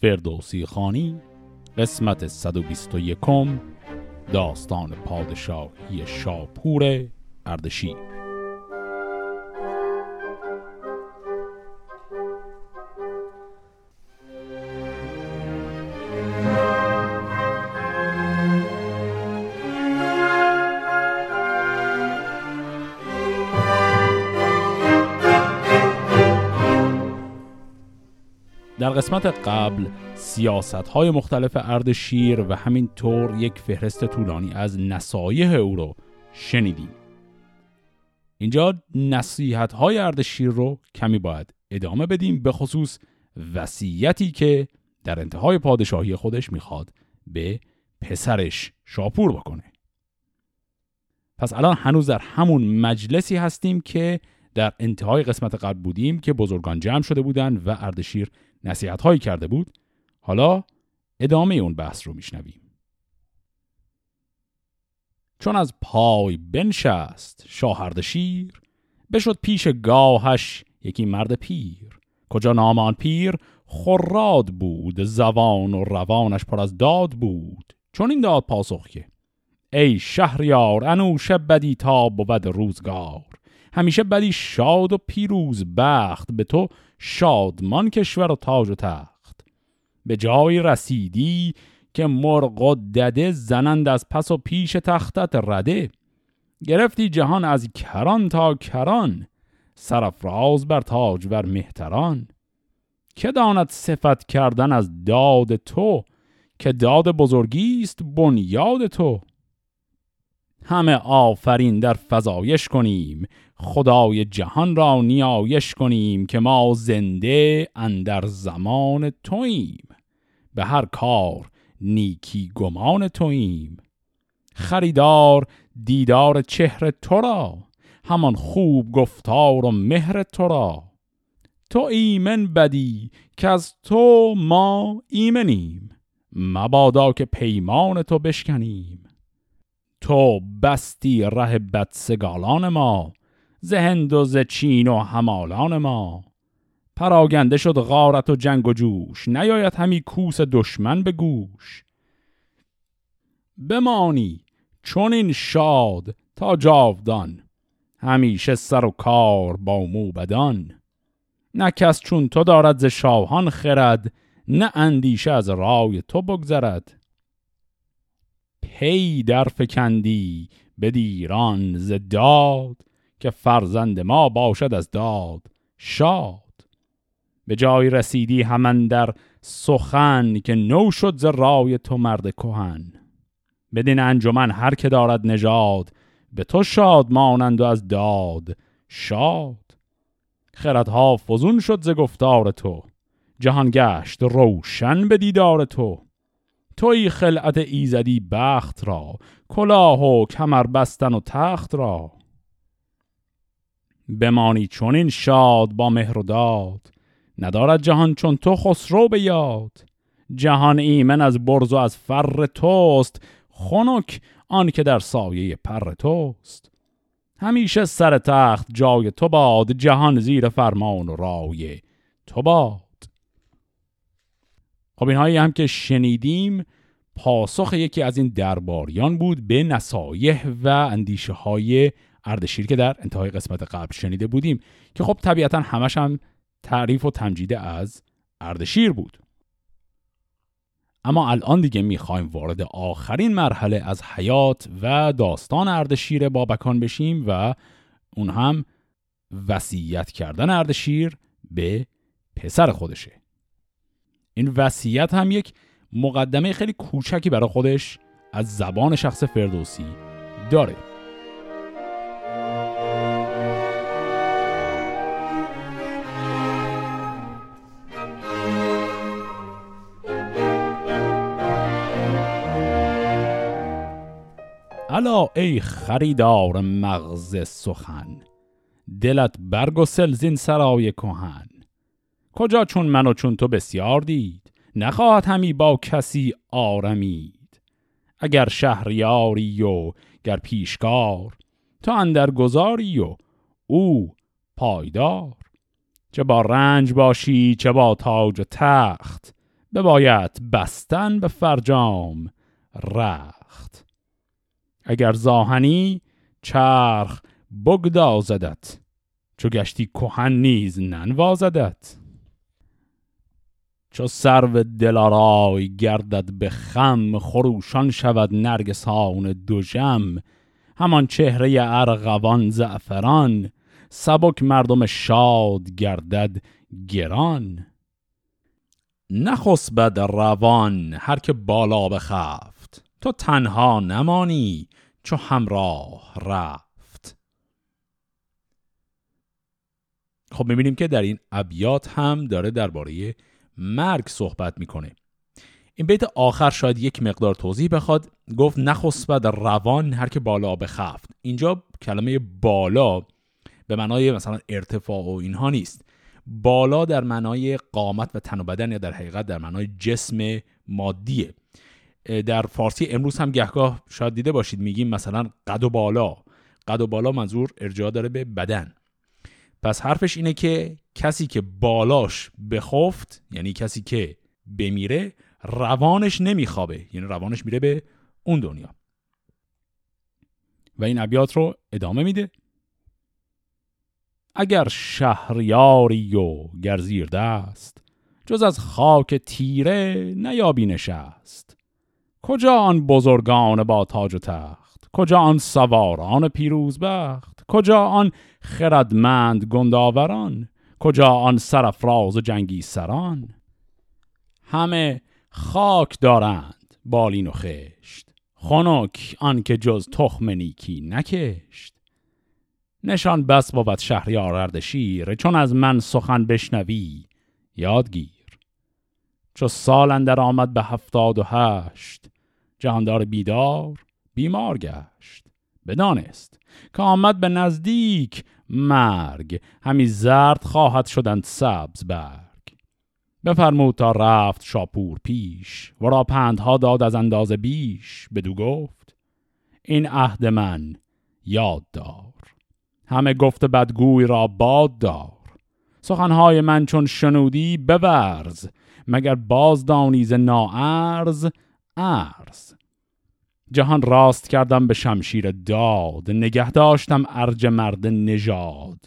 فردوسی خانی قسمت 121 داستان پادشاهی شاپور اردشیر. قسمت قبل سیاست های مختلف اردشیر و همینطور یک فهرست طولانی از نصایح او رو شنیدیم. اینجا نصیحت های اردشیر رو کمی باید ادامه بدیم به خصوص وصیتی که در انتهای پادشاهی خودش می‌خواد به پسرش شاپور بکنه. پس الان هنوز در همون مجلسی هستیم که در انتهای قسمت قبل بودیم که بزرگان جمع شده بودند و اردشیر نصیحت هایی کرده بود. حالا ادامه اون بحث رو میشنویم. چون از پای بنشست شاهردشیر بشد پیش گاهش یکی مرد پیر. کجا نام پیر؟ خراد بود زبان و روانش پر از داد بود. چون این داد پاسخ که ای شهریار انوشه بدی تا بود روزگار. همیشه بدی شاد و پیروز بخت به تو شادمان کشور و تاج و تخت. به جای رسیدی که مرغ و دده زنند از پس و پیش تختت رده. گرفتی جهان از کران تا کران سرفراز بر تاج بر مهتران. که داند صفت کردن از داد تو که داد بزرگی است بنیاد تو. همه آفرین در فضایش کنیم خدای جهان را نیایش کنیم که ما زنده اندر زمان توییم. به هر کار نیکی گمان توییم. خریدار دیدار چهر تو را همان خوب گفتار و مهر تو را. تو ایمن بدی که از تو ما ایمنیم. مبادا که پیمان تو بشکنیم. تو بستی ره بدسگالان ما زهند و ز چین و همالان ما. پراگنده شد غارت و جنگ و جوش نیاید همی کوس دشمن به گوش. بمانی چون این شاد تا جاودان همیشه سر و کار با موبدان نه کس چون تو دارد ز شاهان خرد نه اندیشه از رای تو بگذرد. پی در فکندی به دیران ز داد که فرزند ما باشد از داد شاد. به جای رسیدی همان در سخن که نو شد ز رای تو مرد کهن. بدین انجمن هر که دارد نژاد به تو شاد مانند و از داد شاد. خردها فزون شد ز گفتار تو جهان گشت روشن به دیدار تو. توی خلعت ایزدی بخت را کلاه و کمر بستن و تخت را. بمانی چون این شاد با مهر و داد. ندارد جهان چون تو خسرو به یاد. جهان ایمن از برز و از فر توست. خنک آن که در سایه پر توست. همیشه سر تخت جای تو باد جهان زیر فرمان و رای تو باد. خب اینهایی هم که شنیدیم پاسخ یکی از این درباریان بود به نصایح و اندیشه های اردشیر که در انتهای قسمت قبل شنیده بودیم که خب طبیعتا همش هم تعریف و تمجید از اردشیر بود. اما الان دیگه می‌خوایم وارد آخرین مرحله از حیات و داستان اردشیر بابکان بشیم و اون هم وصیت کردن اردشیر به پسر خودشه. این وصیت هم یک مقدمه خیلی کوچکی برای خودش از زبان شخص فردوسی داره. الا ای خریدار مغز سخن دلت برگسل زین سرای کهن. کجا چون من و چون تو بسیار دید نخواهد همی با کسی آرمید. اگر شهریاری و گر پیشکار تو اندر گذاری و او پایدار. چه با رنج باشی چه با تاج و تخت بباید بستن به فرجام رخت. اگر زاهنی چرخ بگدازدت چو گشتی کهن نیز ننوازدت. چو سرو دلارای گردد به خم خروشان شود نرگسان دوژم همان چهره ارغوان زعفران. سبک مردم شاد گردد گران. نخسبد روان هر که بالا بخفت. تو تنها نمانی چو همراه رفت. خب می‌بینیم که در این ابیات هم داره درباره مرگ صحبت می‌کنه. این بیت آخر شاید یک مقدار توضیح بخواد. گفت نخسبد روان هر که بالا بخفت اینجا کلمه بالا به معنای مثلا ارتفاع و اینها نیست. بالا در معنای قامت و تن و بدن یا در حقیقت در معنای جسم مادیه. در فارسی امروز هم گهگاه شاید دیده باشید میگیم مثلا قد و بالا. قد و بالا منظور ارجاع داره به بدن. پس حرفش اینه که کسی که بالاش بخفت یعنی کسی که بمیره روانش نمیخوابه. یعنی روانش میره به اون دنیا. و این ابیات رو ادامه میده. اگر شهریاری و گرزیر دست جز از خاک تیره نیابی نشست کجا آن بزرگان با تاج و تخت؟ کجا آن سواران پیروز بخت؟ کجا آن خردمند گنداوران؟ کجا آن سرفراز و جنگی سران؟ همه خاک دارند بالین و خشت. خنک آن که جز تخم نیکی نکشت. نشان بس بود شهریار اردشیر چون از من سخن بشنوی یادگیر. چو سال اندر آمد به هفتاد و هشت. جهاندار بیدار بیمار گشت. بدانست که آمد به نزدیک مرگ. همی زرد خواهد شدند سبز برگ. بفرمود تا رفت شاپور پیش. ورا پندها داد از اندازه بیش. بدو گفت این عهد من یاد دار. همه گفت بدگوی را باد دار. سخنهای من چون شنودی بورز. مگر باز دانیز ناارز ارز جهان راست کردم به شمشیر داد نگه داشتم ارج مرد نژاد.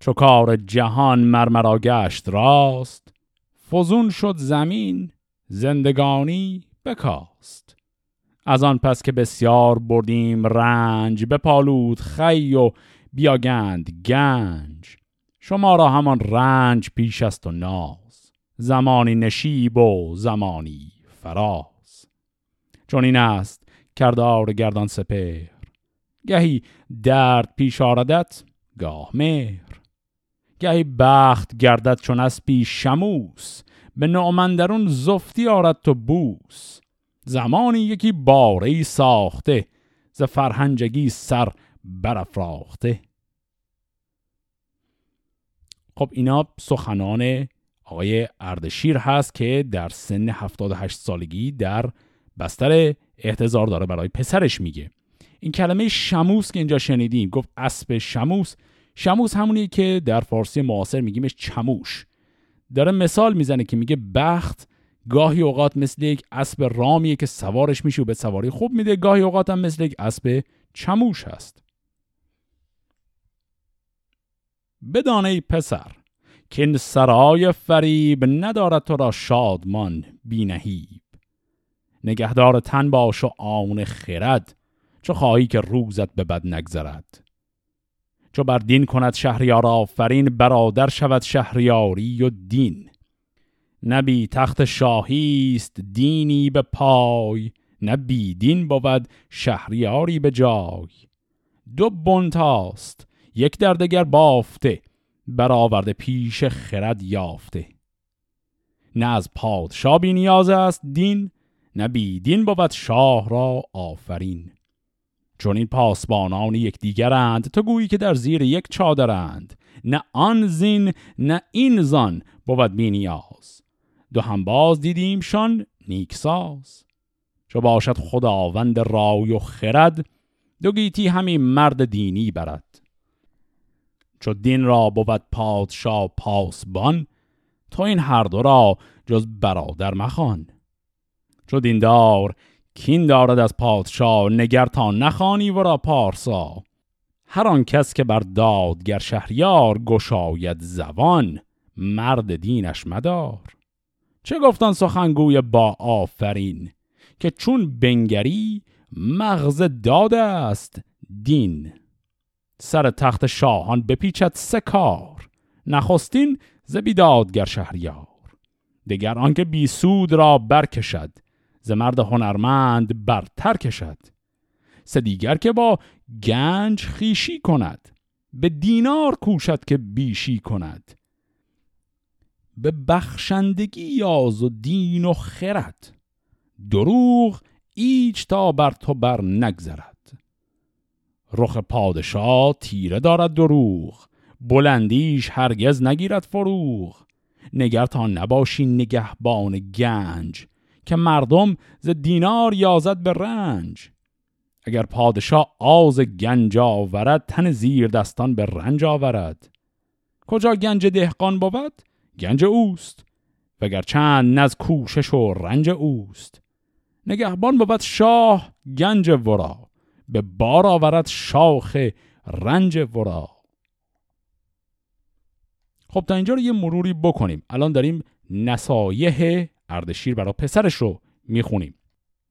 چو کار جهان مرمرا گشت راست فزون شد زمین زندگانی بکاست. از آن پس که بسیار بردیم رنج بپالود خی و بیاگند گنج. شما را همان رنج پیش است و ناز. زمانی نشیب و زمانی فراز. چون این است کردار گردان سپر گهی درد پیش آردت گاه مهر. گهی بخت گردد چون اسبی شموس به نعمندرون زفتی آرد تو بوس. زمانی یکی باره ساخته ز فرهنجگی سر برافراخته. خب اینا سخنان آقای اردشیر هست که در سن 78 سالگی در بستر احتضار داره برای پسرش میگه. این کلمه شموس که اینجا شنیدیم گفت اسب شموس. شموس همونی که در فارسی معاصر میگیمش چموش. داره مثال می‌زنه که میگه بخت گاهی اوقات مثل یک اسب رامیه که سوارش میشه و به سواری خوب میده. گاهی اوقات هم مثل یک اسب چموش هست. بدانه پسر این سرای فریب ندارد تو را شادمان بینهیب. نگهدار تن باش و آن خرد چو خواهی که روزت به بد نگذرد. چو بر دین کند شهریار آفرین برادر شود شهریاری و دین. نبی تخت شاهی است دینی به پای نه دین بود شهریاری به جای. دو بنتاست یک در دگر بافته برآورده پیش خرد یافته. نه از پادشاه بی نیاز است دین نه دین بود شاه را آفرین. چون این پاسبانان یکدیگرند تو گویی که در زیر یک چادرند. نه آن زین نه این زان بود بی نیاز. دو هم باز دیدیمشان نیکساز. چو باشد خداوند رای و خرد دو گیتی همین مرد دینی برد. چو دین را بود پادشاه پاسبان تو این هر دو را جز برادر مخوان. چو دیندار کین دارد از پادشاه نگر تا نخانی ورا پارسا. هر آن کس که بر دادگر شهریار گشاید زبان مرد دینش مدار. چه گفتن سخنگوی با آفرین که چون بنگری مغز داده است دین. سر تخت شاهان بپیچد سه کار نخستین ز بیدادگر شهریار. دگر آنکه بی سود را برکشد ز مرد هنرمند برتر کشد. سه دیگر که با گنج خیشی کند به دینار کوشد که بیشی کند. به بخشندگی یاز و دین و خرد دروغ ایچ تا بر تو بر نگذرد. رخ پادشاه تیره دارد دروغ بلندیش هرگز نگیرد فروغ. نگر تا نباشی نگهبان گنج که مردم ز دینار یازد به رنج. اگر پادشاه آز گنج آورد تن زیر دستان به رنج آورد. کجا گنج دهقان بود؟ گنج اوست. وگر چند نز کوشش و رنج اوست. نگهبان بود شاه گنج ورا. به بار آورد شاخ رنج ورا. خب تا اینجا رو یه مروری بکنیم. الان داریم نصایح اردشیر برای پسرش رو می‌خونیم.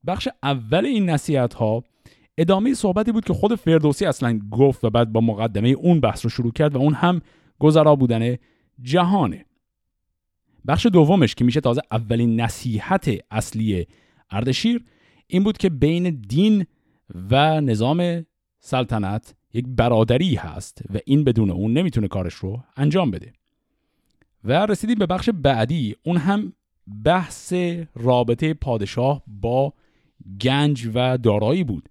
بخش اول این نصیحت ها ادامه صحبتی بود که خود فردوسی اصلا گفت و بعد با مقدمه اون بحث رو شروع کرد و اون هم گذرا بودن جهانه. بخش دومش که میشه تازه اولین نصیحت اصلی اردشیر این بود که بین دین و نظام سلطنت یک برادری هست و این بدون اون نمی‌تونه کارش رو انجام بده. و رسیدیم به بخش بعدی. اون هم بحث رابطه پادشاه با گنج و دارایی بود.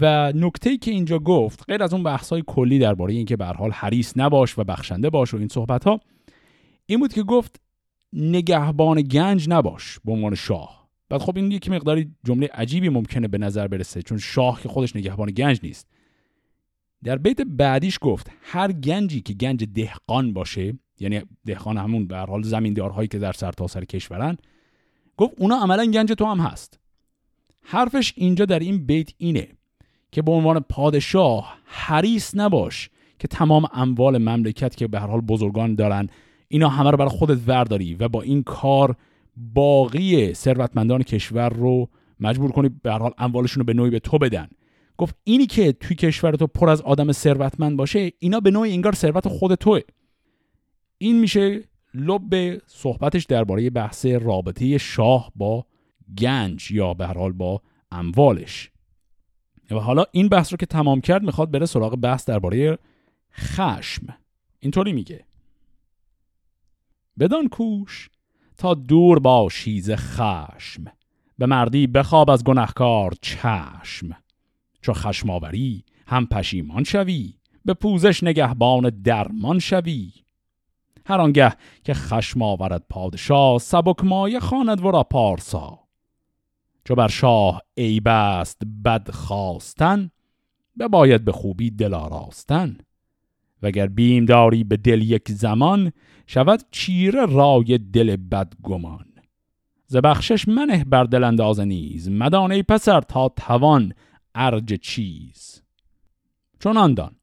و نکته که اینجا گفت غیر از اون بحث های کلی درباره اینکه به حال حریص نباش و بخشنده باش و این صحبت ها این بود که گفت نگهبان گنج نباش به عنوان شاه. بعد خب این یک مقداری جمله عجیبی ممکنه به نظر برسه چون شاه که خودش نگهبان گنج نیست. در بیت بعدیش گفت هر گنجی که گنج دهقان باشه یعنی دهقان همون به حال زمیندارهایی که در سرتاسر سر کشورن گفت اونا عملا گنج تو هم هست. حرفش اینجا در این بیت اینه که به عنوان پادشاه حریص نباش که تمام اموال مملکت که به هر حال بزرگان دارن اینا همه رو برای خودت ورداری و با این کار باقی ثروتمندان کشور رو مجبور کنی به هر حال اموالشون رو به نوعی به تو بدن. گفت اینی که توی کشور تو پر از آدم ثروتمند باشه اینا به نوعی انگار ثروت خود توه. این میشه لب صحبتش درباره بحث رابطه شاه با گنج یا به هر حال با اموالش. و حالا این بحث رو که تمام کرد می‌خواد بره سراغ بحث درباره خشم. اینطوری میگه. بدان کوش تا دور باشی ز خشم. به مردی بخواب از گنهکار چشم. چو خشم آوری هم پشیمان شوی. به پوزش نگهبان درمان شوی. هر آنگه که خشم آورد پادشاه سبک مایه خواند ورا پارسا. چو بر شاه عیب است بد خواستن بباید به خوبی دل آراستن. وگر بیم داری به دل یک زمان شود چیره رای دل بد گمان. ز بخشش منه بر دل انداز نیز مدان ای پسر تا توان ارج چیز. چون دان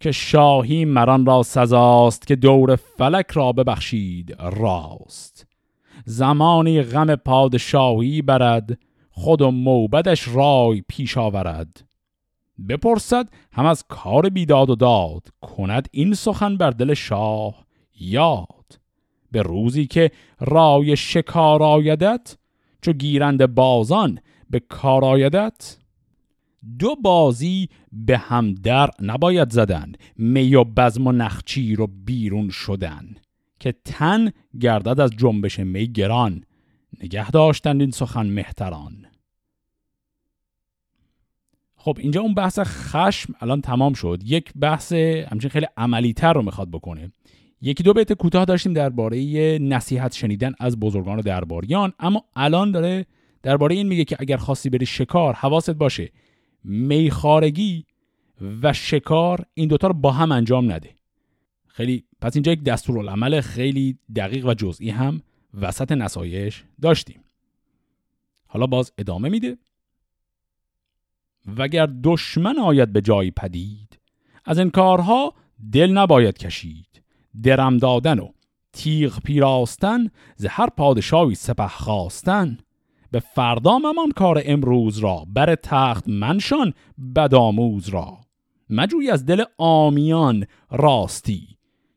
که شاهی مران را سزاست که دور فلک را ببخشید راست. زمانی غم پادشاهی برد خود و موبدش رای پیش آورد. بپرسد هم از کار بیداد و داد کند این سخن بر دل شاه یاد. به روزی که رای شکار آیدت چو گیرند بازان به کار آیدت. دو بازی به هم در نباید زدن می و بزم و نخچی رو بیرون شدن. که تن گردد از جنبش می گران نگه داشتند این سخن مهتران. خب اینجا اون بحث خشم الان تمام شد. یک بحث همچنین خیلی عملی تر رو می‌خواد بکنه. یکی دو بیت کوتاه داشتیم درباره نصیحت شنیدن از بزرگان و درباریان اما الان داره درباره این میگه که اگر خواستی بری شکار حواست باشه. میخارگی و شکار این دوتا رو با هم انجام نده. خیلی پس اینجا یک دستورالعمل خیلی دقیق و جزئی هم وسط نصایش داشتیم. حالا باز ادامه میده. وگر دشمن آید به جایی پدید از این کارها دل نباید کشید. درم دادن و تیغ پیراستن ز هر پادشاهی سپه خواستن. به فردا ممان کار امروز را بر تخت منشان بدآموز را. مجوی از دل آمیان راستی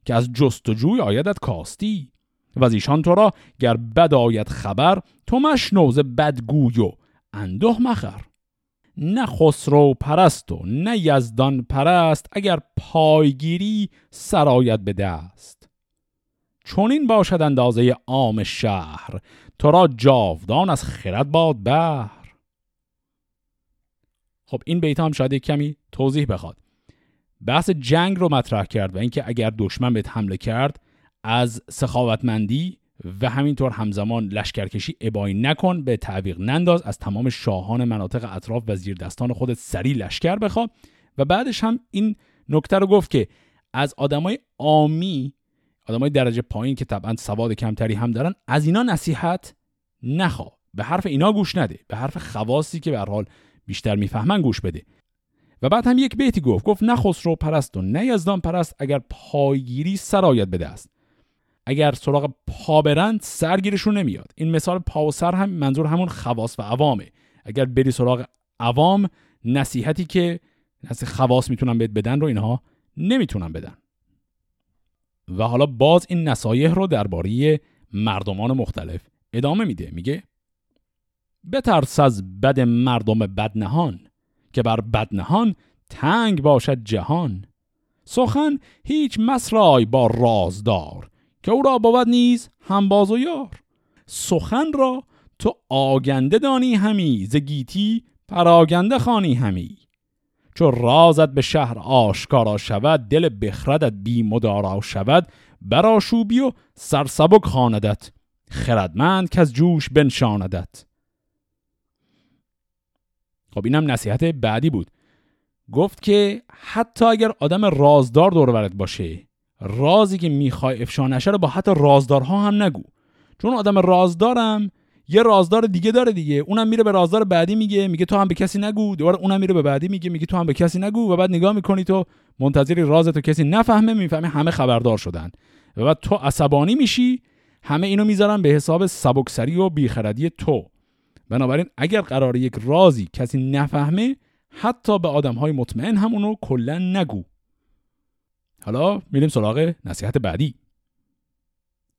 که از جستجوی آیدت کاستی. و از ایشان تو را گر بد آید خبر تو مشنوز بدگوی و اندوه مخر. نه خسرو پرست و نه یزدان پرست اگر پایگیری سرایت به دست چون این باشد اندازه عام شهر تو را جاودان از خرد باد بهر. خب این بیت هم شاید کمی توضیح بخواد. بحث جنگ رو مطرح کرد و اینکه اگر دشمن بهت حمله کرد از سخاوتمندی و همینطور همزمان لشکرکشی ابایی نکن به تعویق ننداز از تمام شاهان مناطق اطراف و زیر دستان خودت سریع لشکر بخوا و بعدش هم این نکته رو گفت که از آدمای آمی آدمای درجه پایین که طبعا سواد کمتری هم دارن از اینا نصیحت نخوا به حرف اینا گوش نده. به حرف خواصی که به حال بیشتر می‌فهمن گوش بده. و بعد هم یک بیتی گفت. گفت نه خسرو پرست و نه یزدان پرست اگر پایگیری سرایت به دست. اگر سراغ پا برند سرگیرشون نمیاد. این مثال پا و سر هم منظور همون خواص و عوامه. اگر بری سراغ عوام نصیحتی که نصیح خواص می‌تونن بهت بدن رو اینها نمی‌تونن بدن. و حالا باز این نصایح رو درباره مردمان مختلف ادامه میده. میگه بترس از بد مردم بدنهان که بر بدنهان تنگ باشد جهان. سخن هیچ مسرای با رازدار که او را بود نیز باز و یار. سخن را تو آگنده دانی همی ز گیتی پراگنده خانی همی. چو رازت به شهر آشکارا شود دل بخردت بی مدارا شود براشوبی و سرسبک خاندت خردمند که از جوش بنشاندت. خب اینم نصیحت بعدی بود. گفت که حتی اگر آدم رازدار دور باشه رازی که می‌خوای افشا نشه رو با حتی رازدارها هم نگو. چون آدم رازدارم یه رازدار دیگه داره دیگه. اونم میره به رازدار بعدی میگه میگه تو هم به کسی نگو. دوباره اونم میره به بعدی میگه میگه تو هم به کسی نگو و بعد نگاه می‌کنی تو منتظری رازتو کسی نفهمه می‌فهمی همه خبردار شدن. و بعد تو عصبانی میشی همه اینو می‌ذارن به حساب سبکسری و بیخردی تو. بنابراین اگر قرار یک رازی کسی نفهمه حتی به آدم های مطمئن هم اونو کلا نگو. حالا میریم سراغ نصیحت بعدی.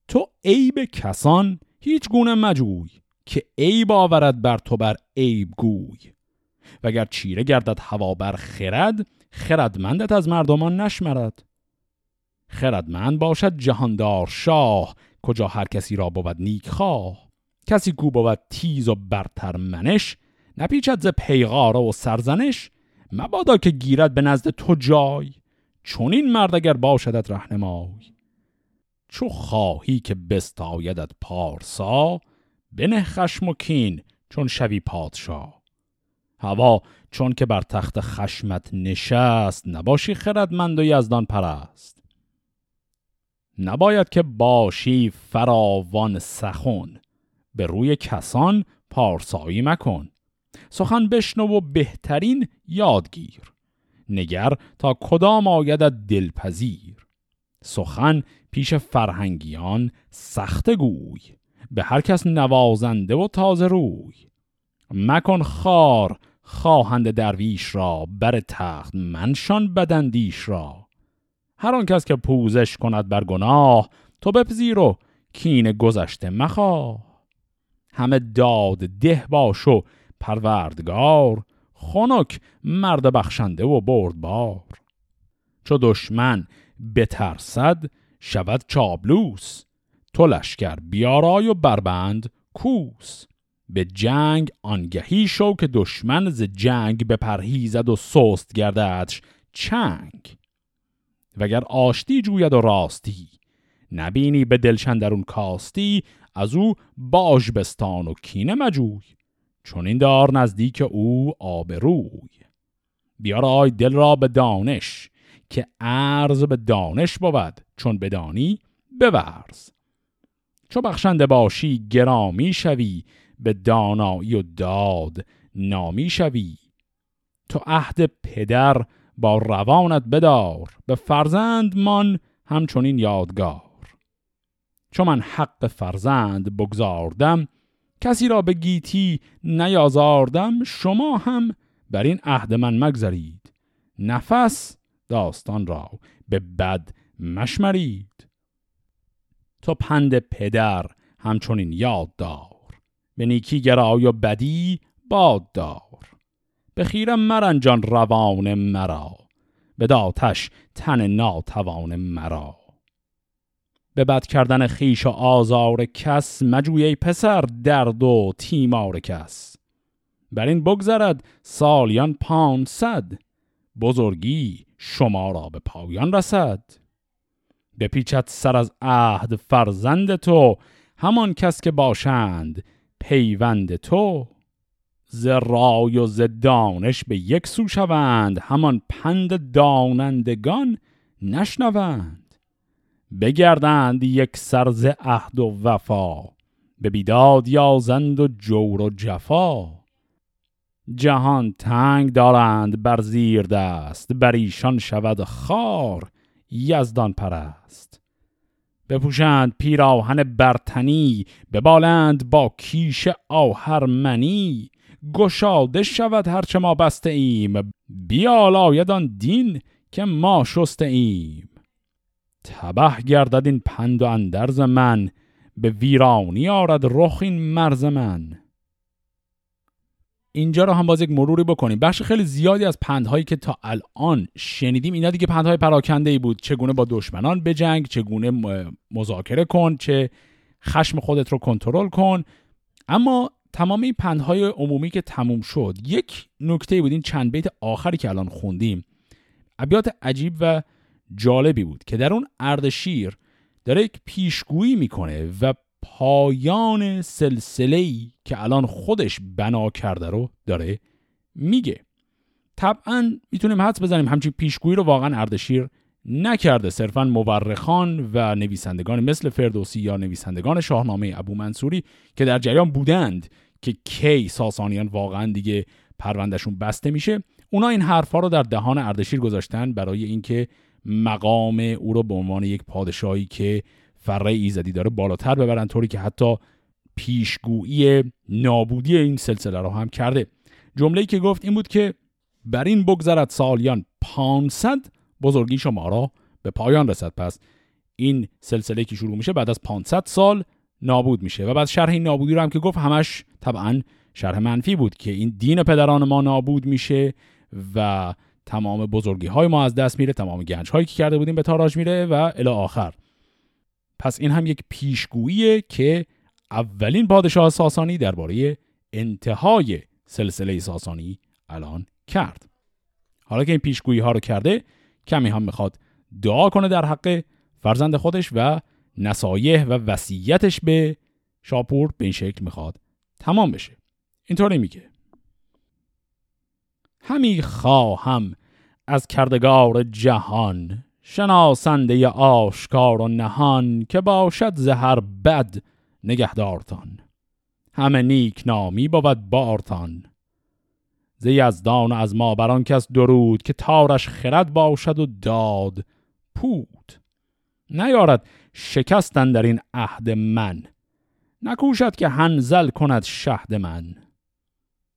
تو عیب کسان هیچ گونه مجوی که عیب آورد بر تو بر عیب گوی. وگر چیره گردد هوا بر خرد خردمندت از مردمان نشمرد. خردمند باشد جهاندار شاه کجا هر کسی را بود نیک خواه. کسی کو بود تیز و برتر منش نپیچد ز پیغاره و سرزنش. مبادا که گیرد به نزد تو جای. چون این مرد اگر باشدت رهنمای. چو خواهی که بستایدت پارسا بنه خشم و کین چون شوی پادشاه هوا چون که بر تخت خشمت نشست نباشی خردمند و یزدان پرست. نباید که باشی فراوان سخون به روی کسان پارسایی مکن. سخن بشنو و بهترین یادگیر. نگر تا کدام آیدت دلپذیر. سخن پیش فرهنگیان سخت گوی به هر کس نوازنده و تازه روی. مکن خار خواهند درویش را بر تخت منشان بدندیش را. هر آن کس که پوزش کند بر گناه تو بپذیر و کین گذشته مخواه. همه داد ده باش و پروردگار خنک مرد بخشنده و بردبار چو دشمن بترسد شود چابلوس تو لشکر بیارای و بربند کوس. به جنگ آنگهی شو که دشمن ز جنگ بپرهیزد و سست گرددش چنگ. وگر آشتی جوید و راستی نبینی به دلشندرون کاستی از او باج بستان و کینه مجوی. چون این دار نزدیک او آبروی. بیارای دل را به دانش که ارز به دانش بود چون بدانی بورز چو بخشنده باشی گرامی شوی به دانایی و داد نامی شوی. تو عهد پدر با روانت بدار به فرزند من همچنین یادگار. چون من حق فرزند بگذاردم کسی را به گیتی نیازاردم شما هم بر این عهد من مگذرید. نفس داستان را به بد مشمرید. تو پند پدر همچنین یاد دار به نیکی گرای و بدی باد دار به خیرم مرنجان روان مرا به داتش تن ناتوان مرا. به بد کردن خیش و آزار کس مجوی پسر درد و تیمار کس. بر این بگذرد سالیان پانصد بزرگی شما را به پایان رسد. بپیچد سر از عهد فرزند تو همان کس که باشند پیوند تو. ز رای و ز دانش به یک سو شوند همان پند دانندگان نشنوند. بگردند یک سر ز عهد و وفا به بیداد یازند و جور و جفا. جهان تنگ دارند بر زیر دست بر ایشان شود خار یزدان پرست. بپوشند پیراهن برتنی ببالند با کیش آهرمنی. گشاده شود هرچه ما بسته ایم بیالاید آن دین که ما شسته ایم تبه گردد این پند و اندرز من به ویرانی آرد رخ این مرز من. اینجا رو هم باز یک مروری بکنیم. بخش خیلی زیادی از پندهایی که تا الان شنیدیم اینا دیگه پندهای پراکنده ای بود. چگونه با دشمنان بجنگ چگونه مذاکره کن چه خشم خودت رو کنترل کن. اما تمام این پندهای عمومی که تموم شد یک نکته بود. این چند بیت آخری که الان خوندیم. ابیات عجیب و جالبی بود که در اون اردشیر داره یک پیشگویی می‌کنه و پایان سلسله که الان خودش بنا کرده رو داره میگه. طبعا می‌تونیم حدس بزنیم همچین پیشگویی رو واقعا اردشیر نکرده. صرفا مورخان و نویسندگان مثل فردوسی یا نویسندگان شاهنامه ابو منصوری که در جریان بودند که کی ساسانیان واقعا دیگه پروندهشون بسته میشه اونا این حرفها رو در دهان اردشیر گذاشتن برای اینکه مقام او رو به عنوان یک پادشاهی که فره ایزدی داره بالاتر ببرن طوری که حتی پیشگویی نابودی این سلسله رو هم کرده. جمله‌ای که گفت این بود که بر این بگذرد سالیان 500 بزرگی شما را به پایان رسد. پس این سلسله که شروع میشه بعد از 500 سال نابود میشه و بعد شرح این نابودی رو هم که گفت همش طبعا شرح منفی بود که این دین پدران ما نابود میشه و تمام بزرگی های ما از دست میره تمام گنج هایی که کرده بودیم به تاراج میره و الی آخر. پس این هم یک پیشگوییه که اولین پادشاه ساسانی درباره انتهای سلسله ساسانی الان کرد. حالا که این پیشگویی ها رو کرده کمی هم می‌خواد دعا کنه در حق فرزند خودش و نصایح و وصیتش به شاپور به این شکل می‌خواد تمام بشه. اینطوری میگه. همی خواهم از کردگار جهان شناسنده آشکار و نهان که باشد زهر بد نگهدارتان. همه نیک نامی بود بارتان ز یزدان از ما بران کس درود که تارش خرد باشد و داد پود. نیارد شکستن در این عهد من. نکوشد که هنزل کند شهد من.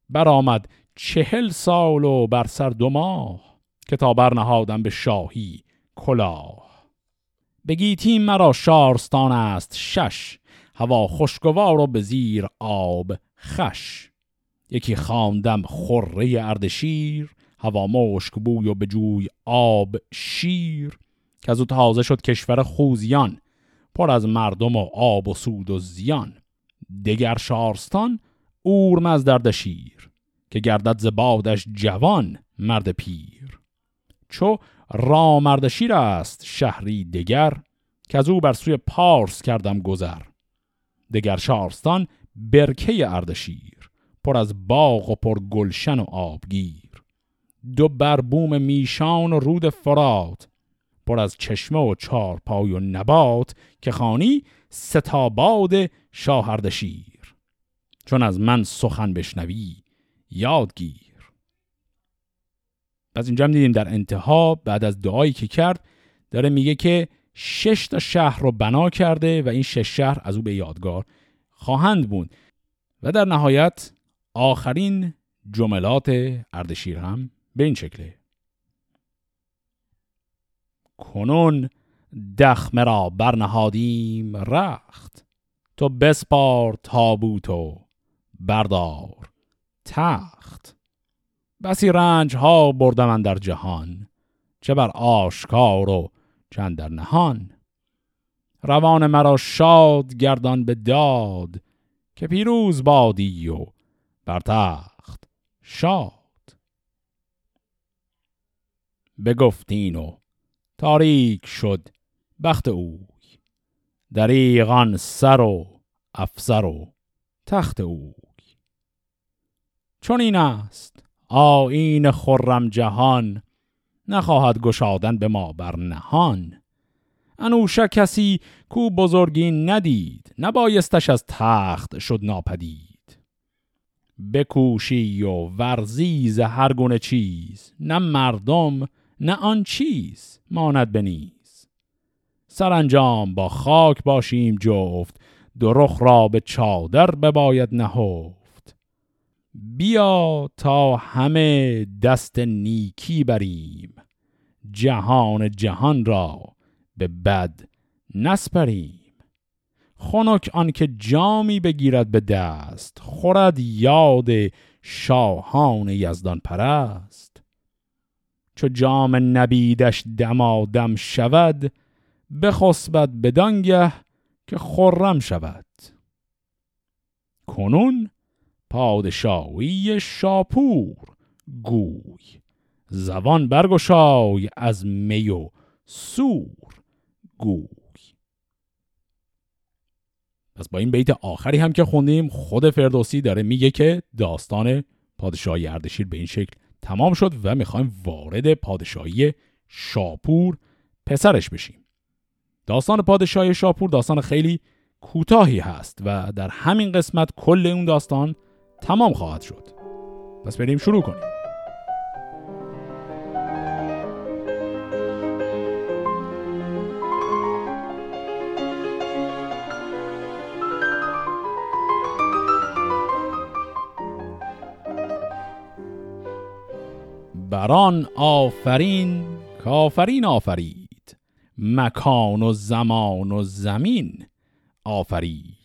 برآمد چهل سال و بر سر دو ماه که تا برنهادم به شاهی کلاه. بگیتی مرا شارستان است شش هوا خوشگوار و به زیر آب خش. یکی خواندم خره اردشیر هوا مشک بوی و به جوی آب شیر. که از او تازه شد کشور خوزیان پر از مردم و آب و سود و زیان. دگر شارستان اورمز دردشیر که گردد زبادش جوان مرد پیر. چو رامردشیر است شهری دگر که از او بر سوی پارس کردم گذر. دگر شارستان برکه اردشیر پر از باغ و پر گلشن و آبگیر. دو بربوم میشان و رود فرات پر از چشمه و چارپای و نبات که خانی ستاباد شاهردشیر. چون از من سخن بشنوی یادگیر. پس اینجا هم دیدیم در انتها بعد از دعایی که کرد داره میگه که شش تا شهر رو بنا کرده و این شش شهر از او به یادگار خواهند بود. و در نهایت آخرین جملات اردشیر هم به این شکله. کنون دخمه را برنهادیم رخت. تو بسپار تابوتو بردار. تخت. بسی رنج ها بردم در جهان چه بر آشکار و چند در نهان. روان مرا شاد گردان به داد که پیروز بادی و بر تخت شاد. بگفتین و تاریک شد بخت اوی دریغان سر و افسر و تخت اوی. چون این است. آین خرم جهان نخواهد گشادن به ما بر نهان. انوشه کسی کو بزرگی ندید نبایستش از تخت شد ناپدید. بکوشی و ورزیز هر گونه چیز نه مردم نه آن چیز ماند بنیز سرانجام با خاک باشیم جفت درخ را به چادر بباید نهفت. بیا تا همه دست نیکی بریم. جهان جهان را به بد نسپریم. خنک آنکه جامی بگیرد به دست خورد یاد شاهان یزدان پرست. چو جام نبیدش دمادم شود بخسبد بدانگه که خرم شود. کنون پادشاهی شاپور. گوی. زبان برگشای از می و سور. گوی. پس با این بیت آخری هم که خوندیم خود فردوسی داره میگه که داستان پادشاهی اردشیر به این شکل تمام شد و می‌خوایم وارد پادشاهی شاپور پسرش بشیم. داستان پادشاهی شاپور داستان خیلی کوتاهی هست و در همین قسمت کل اون داستان تمام خواهد شد. پس بریم شروع کنیم. بران آفرین کافرین آفرید. مکان و زمان و زمین آفرید.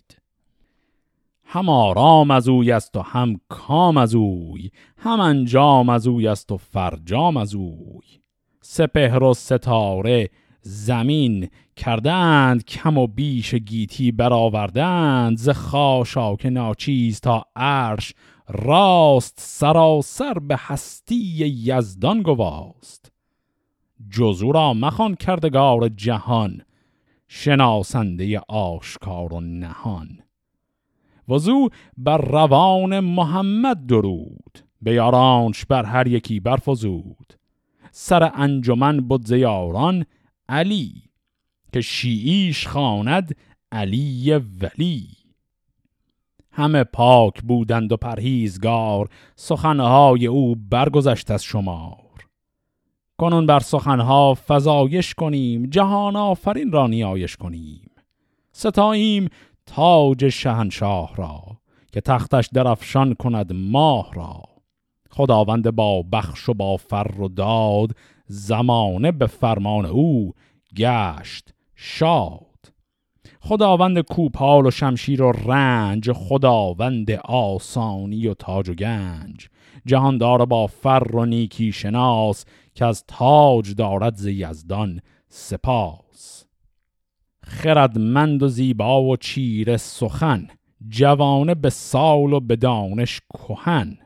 هم آرام از اوی است و هم کام از اوی هم انجام از اوی است و فرجام از اوی. سپهر و ستاره زمین کردند کم و بیش گیتی برآوردند. ز خاشاک ناچیز تا عرش راست سراسر به هستی یزدان گواست. جزو را مخان کردگار جهان شناسنده آشکار و نهان. وزو بر روان محمد درود به یارانش بر هر یکی برفزود. سر انجمن بود زیاران علی که شیعیش خواند علی ولی. همه پاک بودند و پرهیزگار سخنهای او برگذشت از شمار. کنون بر سخنها فزایش کنیم جهان آفرین را نیایش کنیم. ستاییم تاج شهنشاه را که تختش درفشان کند ماه را. خداوند با بخش و با فر و داد زمانه به فرمان او گشت شاد. خداوند کوپال و شمشیر و رنج خداوند آسانی و تاج و گنج. جهاندار با فر و نیکی شناس که از تاج دارد ز یزدان سپاس. خردمند و زیبا و چیر سخن جوانه به سال و به دانش کهن.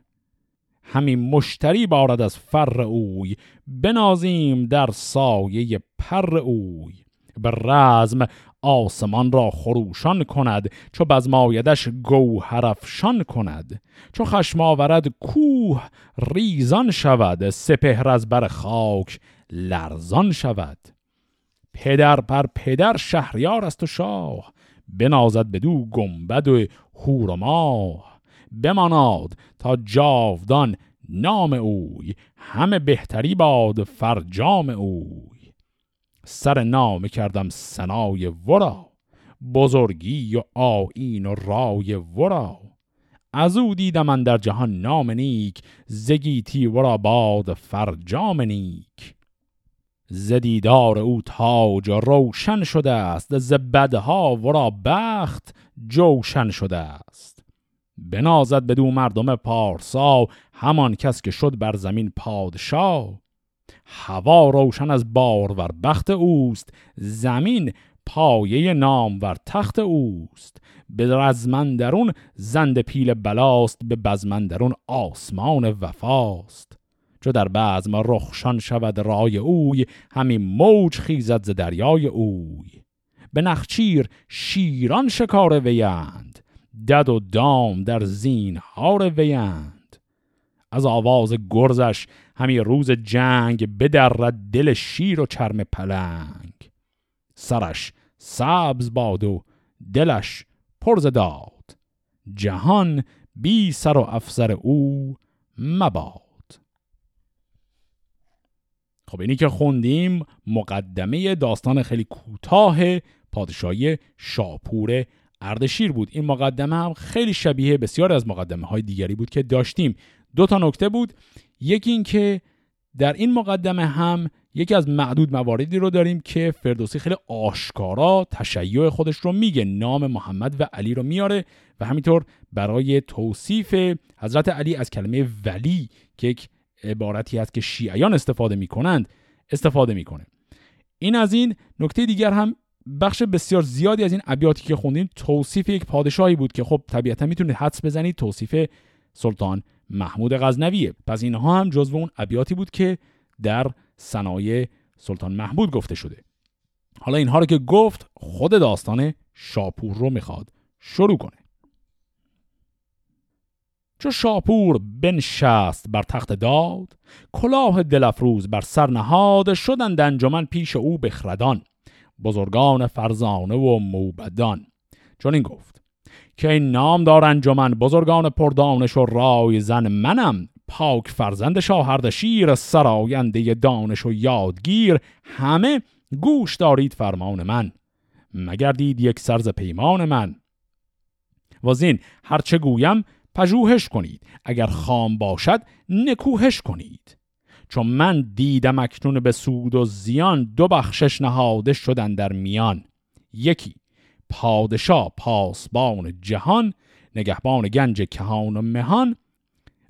همین مشتری بارد از فر اوی بنازیم در سایه پر اوی. به رزم آسمان را خروشان کند چو بزمایدش گوهرفشان کند. چو خشم آورد کوه ریزان شود سپهر از بر خاک لرزان شود. پدر بر پدر شهریار است و شاه بنازد بدو گنبد و هور و ماه. بماناد تا جاودان نام اوی همه بهتری باد فرجام اوی. سر نام کردم سنای ورا بزرگی و آین و رای ورا. از او دیدم من در جهان نام نیک زگیتی ورا باد فرجام نیک. زدیدار او تاج روشن شده است ز بدها ورا بخت جوشن شده است بنازد بدو مردم پارسا همان کس که شد بر زمین پادشاه هوا روشن از بارور بخت اوست زمین پایه نامور تخت اوست. به رزمندرون زند پیل بلاست به بزمندرون آسمان وفاست. چو در بزم رخشان شود رای اوی همین موج خیزد ز دریای اوی. به نخچیر شیران شکار ویند دد و دام در زین هار ویند از آواز گرزش همی روز جنگ بدرد دل شیر و چرم پلنگ. سرش سبز باد و دلش پرز داد. جهان بی سر و افسر او مباد. خب اینی که خوندیم مقدمه داستان خیلی کوتاه پادشاهی شاپور اردشیر بود. این مقدمه هم خیلی شبیه بسیار از مقدمه های دیگری بود که داشتیم. دو تا نکته بود. یکی این که در این مقدمه هم یکی از معدود مواردی رو داریم که فردوسی خیلی آشکارا تشیع خودش رو میگه. نام محمد و علی رو میاره و همینطور برای توصیف حضرت علی از کلمه ولی که یک عبارتی هست که شیعیان استفاده می‌کنند استفاده می‌کنه این از این نکته دیگر هم بخش بسیار زیادی از این ابیاتی که خوندیم توصیف یک پادشاهی بود که خب طبیعتا می‌تونید حدس بزنید توصیف سلطان محمود غزنویه. پس اینها هم جزو اون ابیاتی بود که در صنایع سلطان محمود گفته شده. حالا اینها رو که گفت خود داستان شاپور رو می‌خواد شروع کنه. چو شاپور بنشست بر تخت داد کلاه دلفروز بر سر نهاد شدند انجمن پیش او بخردان بزرگان فرزانه و موبدان. چون این گفت که این نام دار انجمن بزرگان پردانش و رای زن منم پاک فرزند شاهرد شیر سراینده دانش و یادگیر همه گوش دارید فرمان من. مگردید یک سرز پیمان من؟ وزین هرچه گویم پژوهش کنید. اگر خام باشد نکوهش کنید. چون من دیدم اکنون به سود و زیان دو بخشش نهاده شدن در میان. یکی پادشاه پاسبان جهان نگهبان گنج کهان و مهان.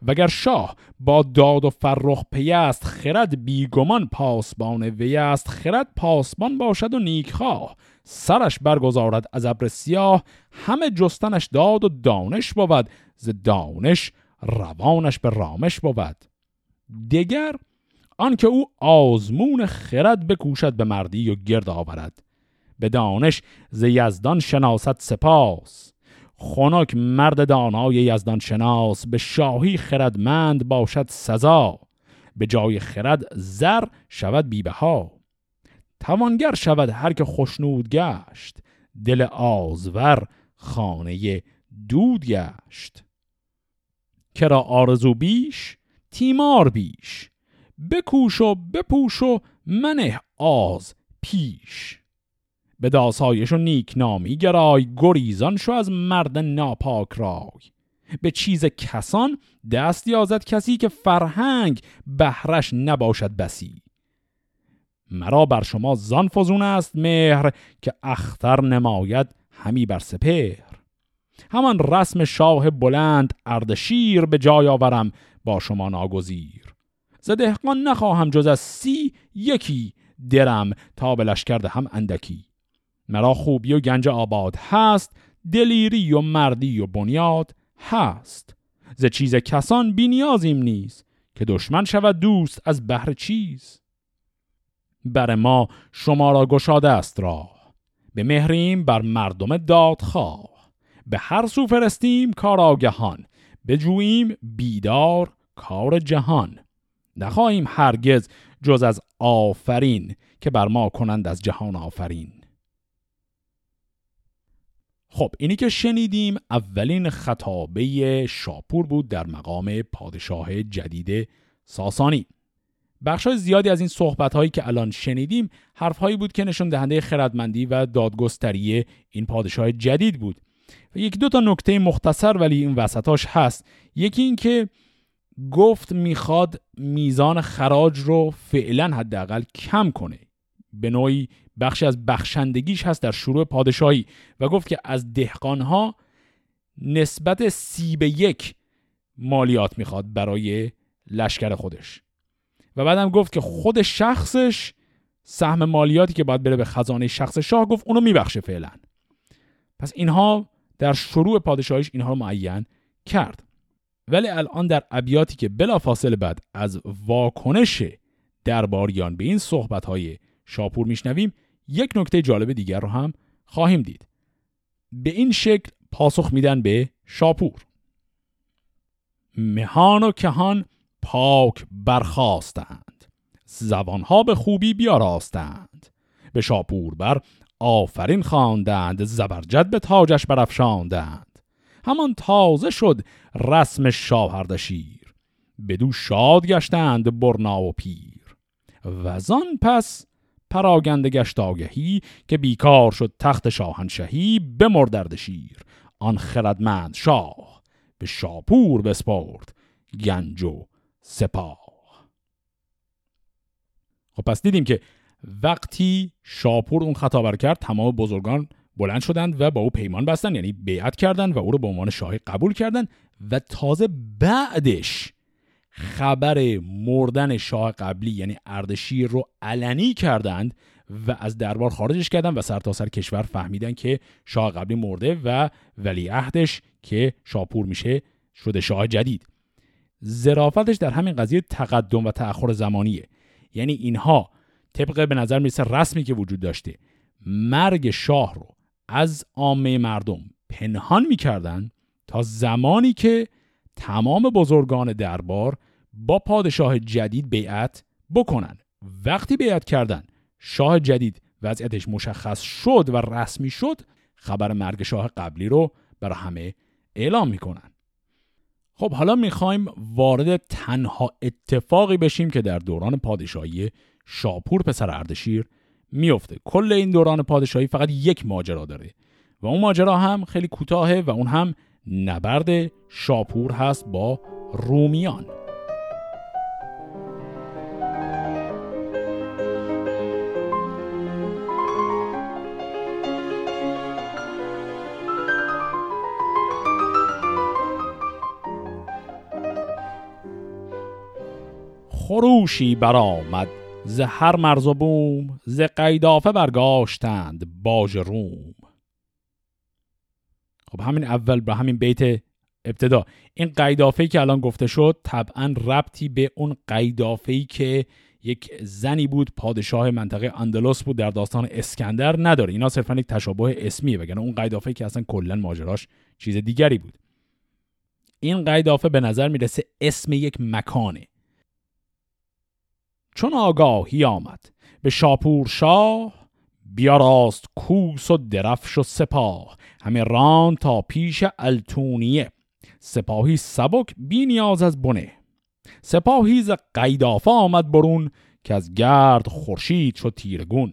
وگر شاه با داد و فرخ پیست خرد بیگمان پاسبان وی است خرد. پاسبان باشد و نیکخواه. سرش برگزارد از ابر سیاه. همه جستنش داد و دانش بود. ز دانش روانش به رامش بود. دگر آنکه او آزمون خرد بکوشد به مردی و گرد آورد. به دانش ز یزدان شناست سپاس. خنک مرد دانای یزدان شناس به شاهی خردمند باشد سزا. به جای خرد زر شود بیبه ها توانگر شود هر که خوشنود گشت. دل آزور خانه دود گشت. کرا آرزو بیش تیمار بیش. بکوش و بپوش و منه آز پیش. به داسایش و نیک نامی گرای گریزان شو از مرد ناپاک رای. به چیز کسان دست یازد کسی که فرهنگ بهرش نباشد بسی. مرا بر شما زان فزون است مهر که اختر نماید همی بر سپهر. همان رسم شاه بلند اردشیر به جای آورم با شما ناگزیر. ز دهقان نخواهم جز از سی یکی درم تا به لشکر هم اندکی. مرا خوبی و گنج آباد هست دلیری و مردی و بنیاد هست. ز چیز کسان بینیازیم نیست که دشمن شود دوست از بهر چیز. بر ما شما را گشاده است راه به مهریم بر مردم دادخواه. به هر سو فرستیم کار آگهان بجوییم بیدار کار جهان. نخواهیم هرگز جز از آفرین که بر ما کنند از جهان آفرین. خب اینی که شنیدیم اولین خطابه شاپور بود در مقام پادشاه جدید ساسانی. بخش زیادی از این صحبت هایی که الان شنیدیم حرف هایی بود که نشون دهنده خردمندی و دادگستری این پادشاه جدید بود. و یکی دو تا نکته مختصر ولی این وسطاش هست. یکی این که گفت می‌خواد میزان خراج رو فعلا حداقل کم کنه. به نوعی بخشی از بخشندگیش هست در شروع پادشاهی و گفت که از دهقانها نسبت سی به یک مالیات می‌خواد برای لشکر خودش. و بعدم گفت که خود شخصش سهم مالیاتی که باید بره به خزانه شخص شاه گفت اونو میبخشه فعلا. پس اینها در شروع پادشاهیش اینها رو معین کرد. ولی الان در ابیاتی که بلافاصله بعد از واکنش درباریان به این صحبت های شاپور میشنویم یک نکته جالب دیگر رو هم خواهیم دید. به این شکل پاسخ میدن به شاپور. مهان و کهان پاک برخواستند زبانها به خوبی بیاراستند. به شاپور بر آفرین خواندند زبرجد به تاجش برافشاندند. همان تازه شد رسم شاهردشیر بدو شاد گشتند برنا و پیر. وزان پس پراگنده گشت آگهی که بیکار شد تخت شاهنشهی بمردرد شیر. آن خردمند شاه به شاپور بسپرد گنج و سپاه. خب پس دیدیم که وقتی شاپور اون خطا کرد تمام بزرگان بلند شدند و با او پیمان بستن یعنی بیعت کردند و او رو به عنوان شاهی قبول کردند و تازه بعدش خبر مردن شاه قبلی یعنی اردشیر رو علنی کردند و از دربار خارجش کردن و سرتاسر سر کشور فهمیدن که شاه قبلی مرده و ولیعهدش که شاپور میشه شده شاه جدید. زرافتش در همین قضیه تقدم و تأخر زمانیه. یعنی اینها طبق به نظر می‌رسه رسمی که وجود داشته. مرگ شاه رو از عامه مردم پنهان می‌کردن تا زمانی که تمام بزرگان دربار با پادشاه جدید بیعت بکنن. وقتی بیعت کردن شاه جدید وضعیتش مشخص شد و رسمی شد خبر مرگ شاه قبلی رو برای همه اعلام می‌کنن. خب حالا می‌خوایم وارد تنها اتفاقی بشیم که در دوران پادشاهی شاپور پسر اردشیر میفته. کل این دوران پادشاهی فقط یک ماجرا داره و اون ماجرا هم خیلی کوتاهه و اون هم نبرد شاپور هست با رومیان. خروشی برآمد. ز هر مرز و بوم ز قیدافه برگاشتند باج روم. خب همین اول به همین بیت ابتدا. این قیدافه که الان گفته شد طبعا ربطی به اون قیدافه که یک زنی بود پادشاه منطقه اندلس بود در داستان اسکندر نداره. اینا صرفا یک تشابه اسمیه وگرنه اون قیدافه که اصلا کلا ماجراش چیز دیگری بود. این قیدافه به نظر می‌رسه اسم یک مکانه. چون آگاهی آمد. به شاپور شاه بیاراست کوس و درفش و سپاه. همه ران تا پیش التونیه. سپاهی سبک بی نیاز از بنه. سپاهی ز قیدافه آمد برون که از گرد خورشید شد تیرگون.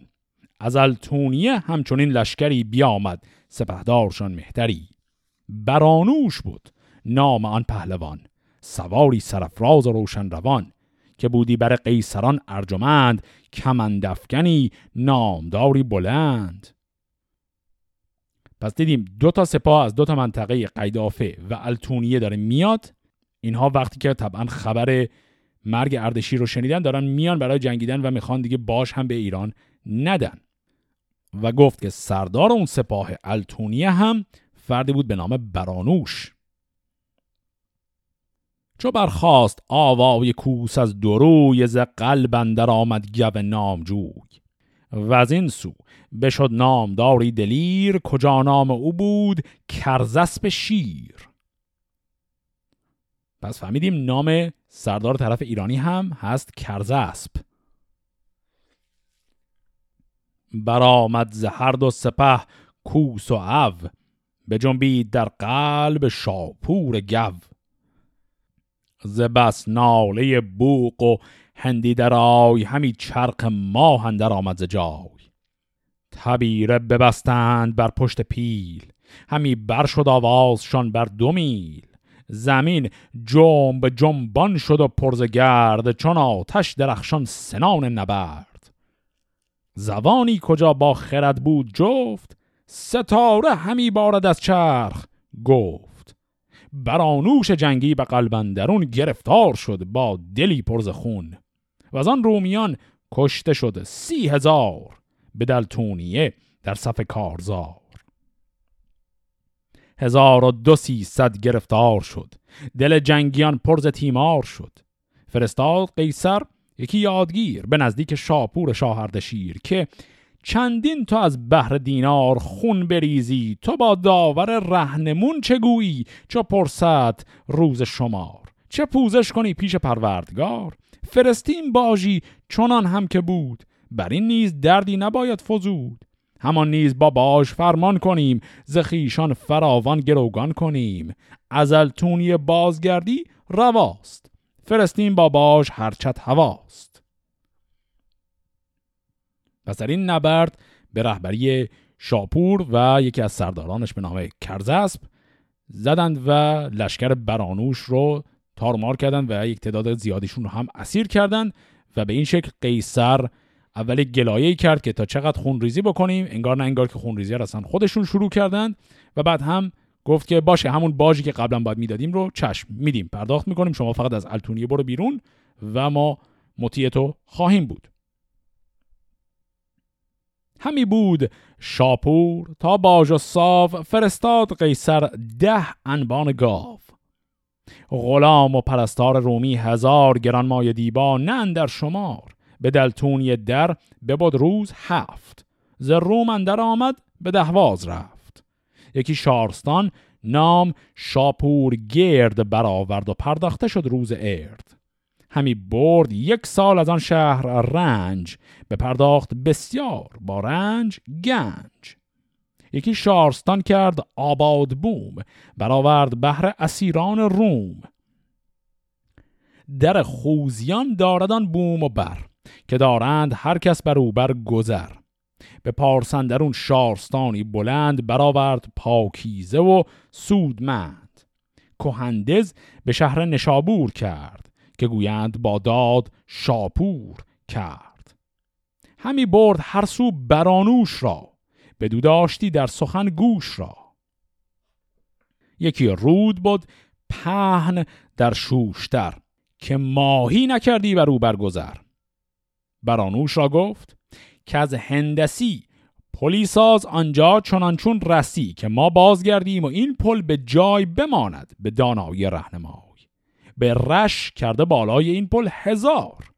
از التونیه همچنین لشکری بیامد. سپهدارشان مهتری. برانوش بود نام آن پهلوان. سواری سرفراز و روشن روان که بودی بر قیصران ارجمند کمندفگنی نامداری بلند. پس دیدیم دو تا سپاه از دو تا منطقه قیدافه و التونیه داره میاد. اینها وقتی که طبعا خبر مرگ اردشیر رو شنیدن دارن میان برای جنگیدن و می‌خوان دیگه باش هم به ایران ندن. و گفت که سردار اون سپاه التونیه هم فردی بود به نام برانوش. چو برخواست آوای کوس از دروی ز قلب اندر آمد گو نامجوی. و از این سو بشد نامداری دلیر کجا نام او بود؟ کرزسب شیر. پس فهمیدیم نام سردار طرف ایرانی هم هست کرزسب برآمد ز هر دو سپه کوس و او به جنبید در قلب شاپور گو. ز بس ناله بوق و هندی درای همی چرخ ماه اندر آمد ز جای. تبیره ببستند بر پشت پیل همی بر شد آوازشان بر دو میل. زمین جنب جنبان شد و پرز گرد چون آتش درخشان سنان نبرد. زبانی کجا با خرد بود جفت ستاره همی بارد از چرخ گفت برانوش جنگی به قلبندرون گرفتار شد با دلی پرز خون. و از آن رومیان کشته شد سی هزار به دلتونیه در صف کارزار. هزار و دو سیصد گرفتار شد. دل جنگیان پرز تیمار شد. فرستاد قیصر یکی یادگیر به نزدیک شاپور شاهردشیر که چندین تو از بحر دینار خون بریزی. تو با داور رهنمون چه گویی؟ چه پرسد روز شمار؟ چه پوزش کنی پیش پروردگار؟ فرستیم باجی چنان هم که بود. بر این نیز دردی نباید فزود. همان نیز با باش فرمان کنیم زخیشان فراوان گروگان کنیم. ازلتونی بازگردی رواست. فرستیم با باش هرچت هواست. پس در این نبرد به رهبری شاپور و یکی از سردارانش به نام کرزسب زدند و لشکر برانوش رو تارمار کردند و یک تعداد زیادیشون رو هم اسیر کردند و به این شکل قیصر اول گلایه کرد که تا چقدر خونریزی بکنیم انگار نه انگار که خونریزی رو اصلا خودشون شروع کردند و بعد هم گفت که باشه همون باجی که قبلا باید می‌دادیم رو چشم میدیم. پرداخت می‌کنیم. شما فقط از التونیه برو بیرون و ما مطیع تو خواهیم بود. همی بود شاپور تا باج و صاف فرستاد قیصر ده انبان گاو. غلام و پرستار رومی هزار گرانمای دیبا نه در شمار به دلتونی در بباد روز هفت. ز روم اندر آمد به دهواز رفت. یکی شارستان نام شاپور گرد برآورد و پرداخته شد روز ارد. همی برد یک سال از آن شهر رنج به پرداخت بسیار با رنج گنج. یکی شارستان کرد آباد بوم برآورد بهر اسیران روم. در خوزیان داردان بوم و بر که دارند هر کس بر او بر گذر. به پارسندرون شارستانی بلند برآورد پاکیزه و سودمند. کهندز به شهر نشابور کرد. که گویند با داد شاپور کرد. همی برد هر سو برانوش را بدو داشتی در سخن گوش را. یکی رود بود پهن در شوشتر که ماهی نکردی بر او برگذر. برانوش را گفت که از هندسی پلی ساز آنجا چنانچون رسی که ما بازگردیم و این پل به جای بماند به دانایی رهنمای. به رش کرده بالای این پل هزار.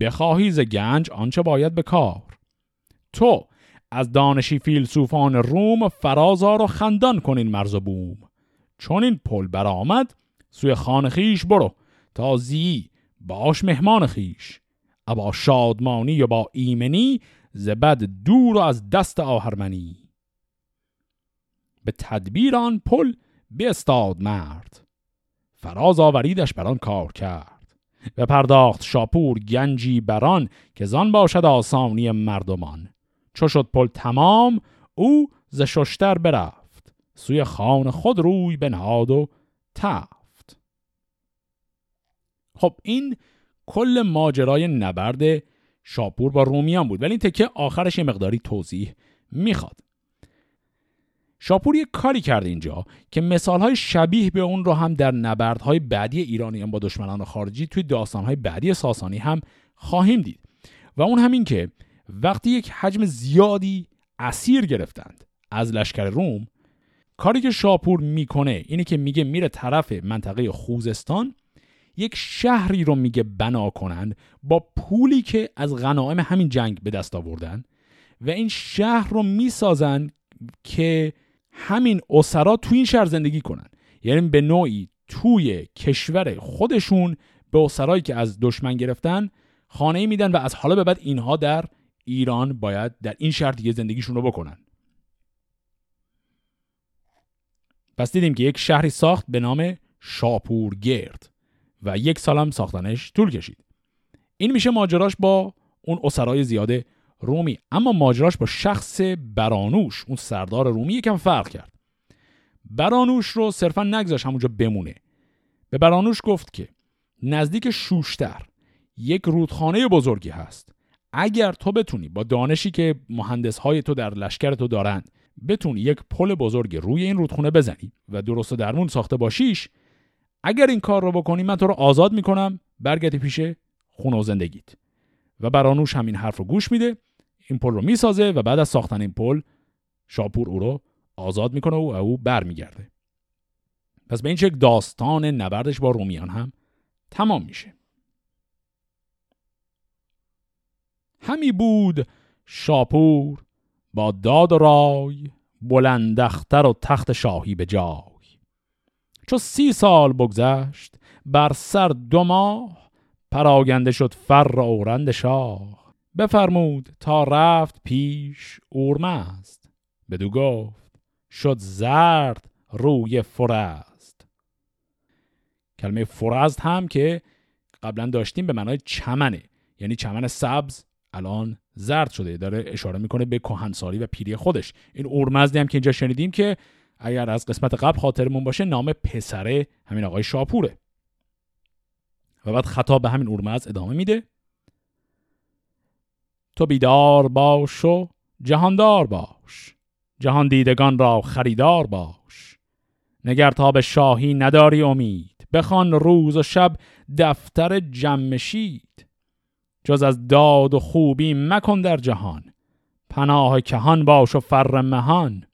بخواهی ز گنج آنچه باید به کار. تو از دانشی فیلسوفان روم فرازار و خندان کنین مرز و بوم. چون این پل برآمد سوی خان خیش برو تا زی باش مهمان خیش. ابا شادمانی و با ایمنی زبد دور از دست آهرمنی. به تدبیر آن پل بیستاد مرد. فراز آوریدش بران کار کرد. به پرداخت شاپور گنجی بران که زان باشد آسانی مردمان. چو شد پل تمام او ز ششتر برفت. سوی خان خود روی بنهاد و تفت. خب این کل ماجرای نبرد شاپور با رومیان بود. ولی این تکه آخرش یه مقداری توضیح می‌خواد. شاپور یه کاری کرد اینجا که مثالهای شبیه به اون رو هم در نبردهای بعدی ایرانیان با دشمنان خارجی توی داستانهای بعدی ساسانی هم خواهیم دید. و اون همین که وقتی یک حجم زیادی اسیر گرفتند از لشکر روم کاری که شاپور می‌کنه اینه که میگه میره طرف منطقه خوزستان یک شهری رو میگه بنا کنند با پولی که از غنایم همین جنگ به دست آوردن و این شهر رو می‌سازن که همین اسرا تو این شهر زندگی کنن. یعنی به نوعی توی کشور خودشون به اسرایی که از دشمن گرفتن خانه میدن و از حالا به بعد اینها در ایران باید در این شهر دیگه زندگیشون رو بکنن. پس دیدیم که یک شهری ساخت به نام شاپورگرد و یک سالم ساختنش طول کشید. این میشه ماجراش با اون اسرای زیاده رومی اما ماجراش با شخص برانوش. اون سردار رومی یکم فرق کرد. برانوش رو صرفا نگذاش همونجا بمونه. به برانوش گفت که نزدیک شوشتر یک رودخانه بزرگی هست. اگر تو بتونی با دانشی که مهندس های تو در لشکر تو دارند بتونی یک پل بزرگ روی این رودخونه بزنی و درست و درمون ساخته باشیش اگر این کار رو بکنی من تو رو آزاد می‌کنم. برگردی پیش خونه و زندگیت. و برانوش همین حرف رو گوش میده. این پل رو می‌سازه و بعد از ساختن این پل شاپور او رو آزاد می‌کنه و او برمیگرده. پس به این شکل داستان نبردش با رومیان هم تمام میشه. همی بود شاپور با داد و رای بلندختر و تخت شاهی به جای. چو سی سال بگذشت بر سر دو ماه پراگنده شد فر اورند شاه. بفرمود تا رفت پیش اورمزد بدو گفت شد زرد روی فرزد کلمه فرزد هم که قبلا داشتیم به معنای چمنه یعنی چمن سبز الان زرد شده. داره اشاره می‌کنه به کهنسالی و پیری خودش. این اورمزدی هم که اینجا شنیدیم که اگر از قسمت قبل خاطرمون باشه نام پسره همین آقای شاپوره. و بعد خطاب به همین اورمزد ادامه میده. تو بیدار باش و جهاندار باش. جهان دیدگان را خریدار باش. نگر تا به شاهی نداری امید. بخوان روز و شب دفتر جمشید جز از داد و خوبی مکن در جهان. پناه کهان باش و فر مهان.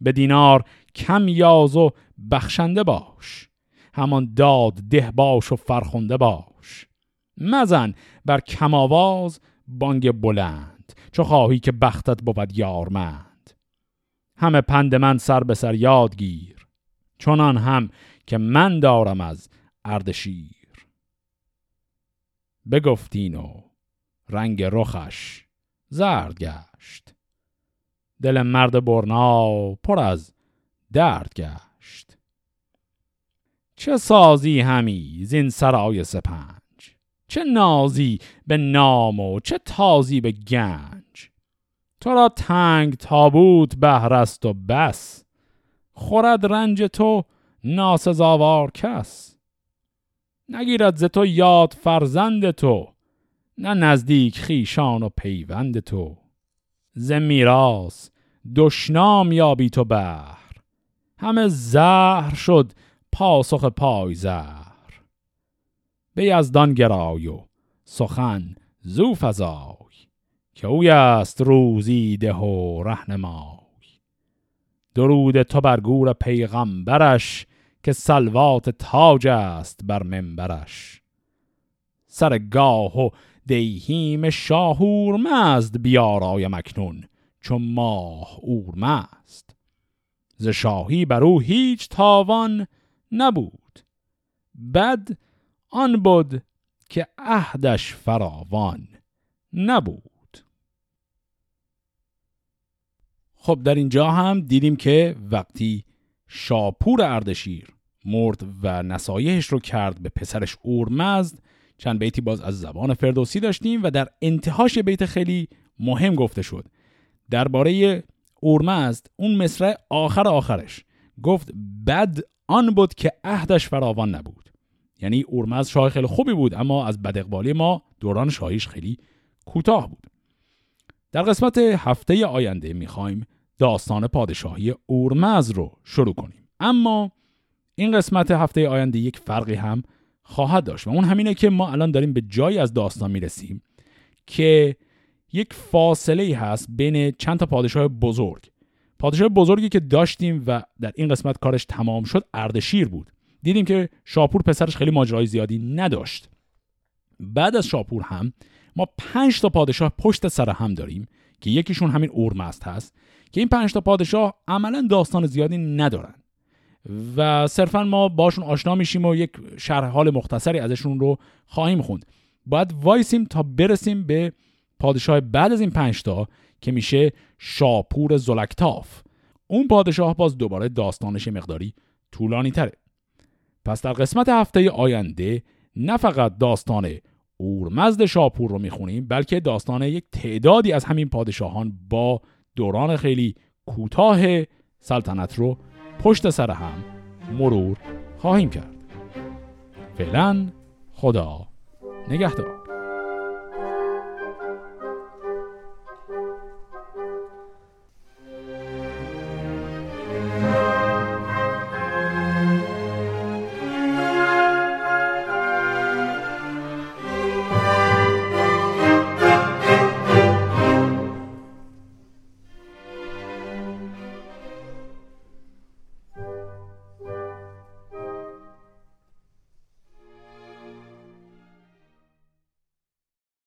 به دینار کم یاز و بخشنده باش. همان داد ده باش و فرخنده باش. مزن بر کماواز بانگ بلند چو خواهی که بختت بود یارمند. همه پند من سر به سر یاد گیر چنان هم که من دارم از اردشیر بگفتین و رنگ رخش زرد گشت دل مرد برنا پر از درد گشت. چه سازی همی زین سرای سپنج چه نازی به نام و چه تازی به گنج. تو را تنگ تابوت بهرست و بس. خورد رنج تو ناسزاوار کس. نگیرد ز تو یاد فرزند تو نه نزدیک خیشان و پیوند تو. ز میراث دشنام یابی تو بهر همه زهر شد پاسخ پای زهر به یزدان گرای و سخن زو فزای که اوی است روزی ده و رهنمای. درود تو بر گور پیغمبرش که سلوات تاج است بر منبرش. سر گاه و دیهیم شاهور مزد بیارای مکنون چون ماه اورمست ز شاهی بر او هیچ تاوان نبود. بد آن بود که عهدش فراوان نبود. خب در اینجا هم دیدیم که وقتی شاپور اردشیر مرد و نصایحش رو کرد به پسرش اورمزد چند بیتی باز از زبان فردوسی داشتیم و در انتهاش بیت خیلی مهم گفته شد. درباره اورمزد اون مصرع آخر آخرش. گفت بد آن بود که عهدش فراوان نبود. یعنی اورمزد شاه خیلی خوبی بود اما از بدقبالی ما دوران شاهیش خیلی کوتاه بود. در قسمت هفته آینده می‌خوایم داستان پادشاهی اورمز رو شروع کنیم. اما این قسمت هفته آینده یک فرقی هم خواهد داشت و اون همینه که ما الان داریم به جایی از داستان می‌رسیم که یک فاصله هست بین چند تا پادشاه بزرگ. پادشاه بزرگی که داشتیم و در این قسمت کارش تمام شد اردشیر بود. دیدیم که شاپور پسرش خیلی ماجرای زیادی نداشت. بعد از شاپور هم ما پنج تا پادشاه پشت سر هم داریم که یکیشون همین اورمزد هست که این پنج تا پادشاه عملا داستان زیادی ندارن. و صرفا ما باشون آشنا میشیم و یک شرح حال مختصری ازشون رو خواهیم خوند. باید وایسیم تا برسیم به پادشاه بعد از این پنج تا که میشه شاپور زلکتاف. اون پادشاه باز دوباره داستانش مقداری طولانی تره پس در قسمت هفته آینده نه فقط داستان اورمزد شاپور رو می‌خونیم بلکه داستان یک تعدادی از همین پادشاهان با دوران خیلی کوتاه سلطنت رو پشت سر هم مرور خواهیم کرد. فعلا خدا نگهدار.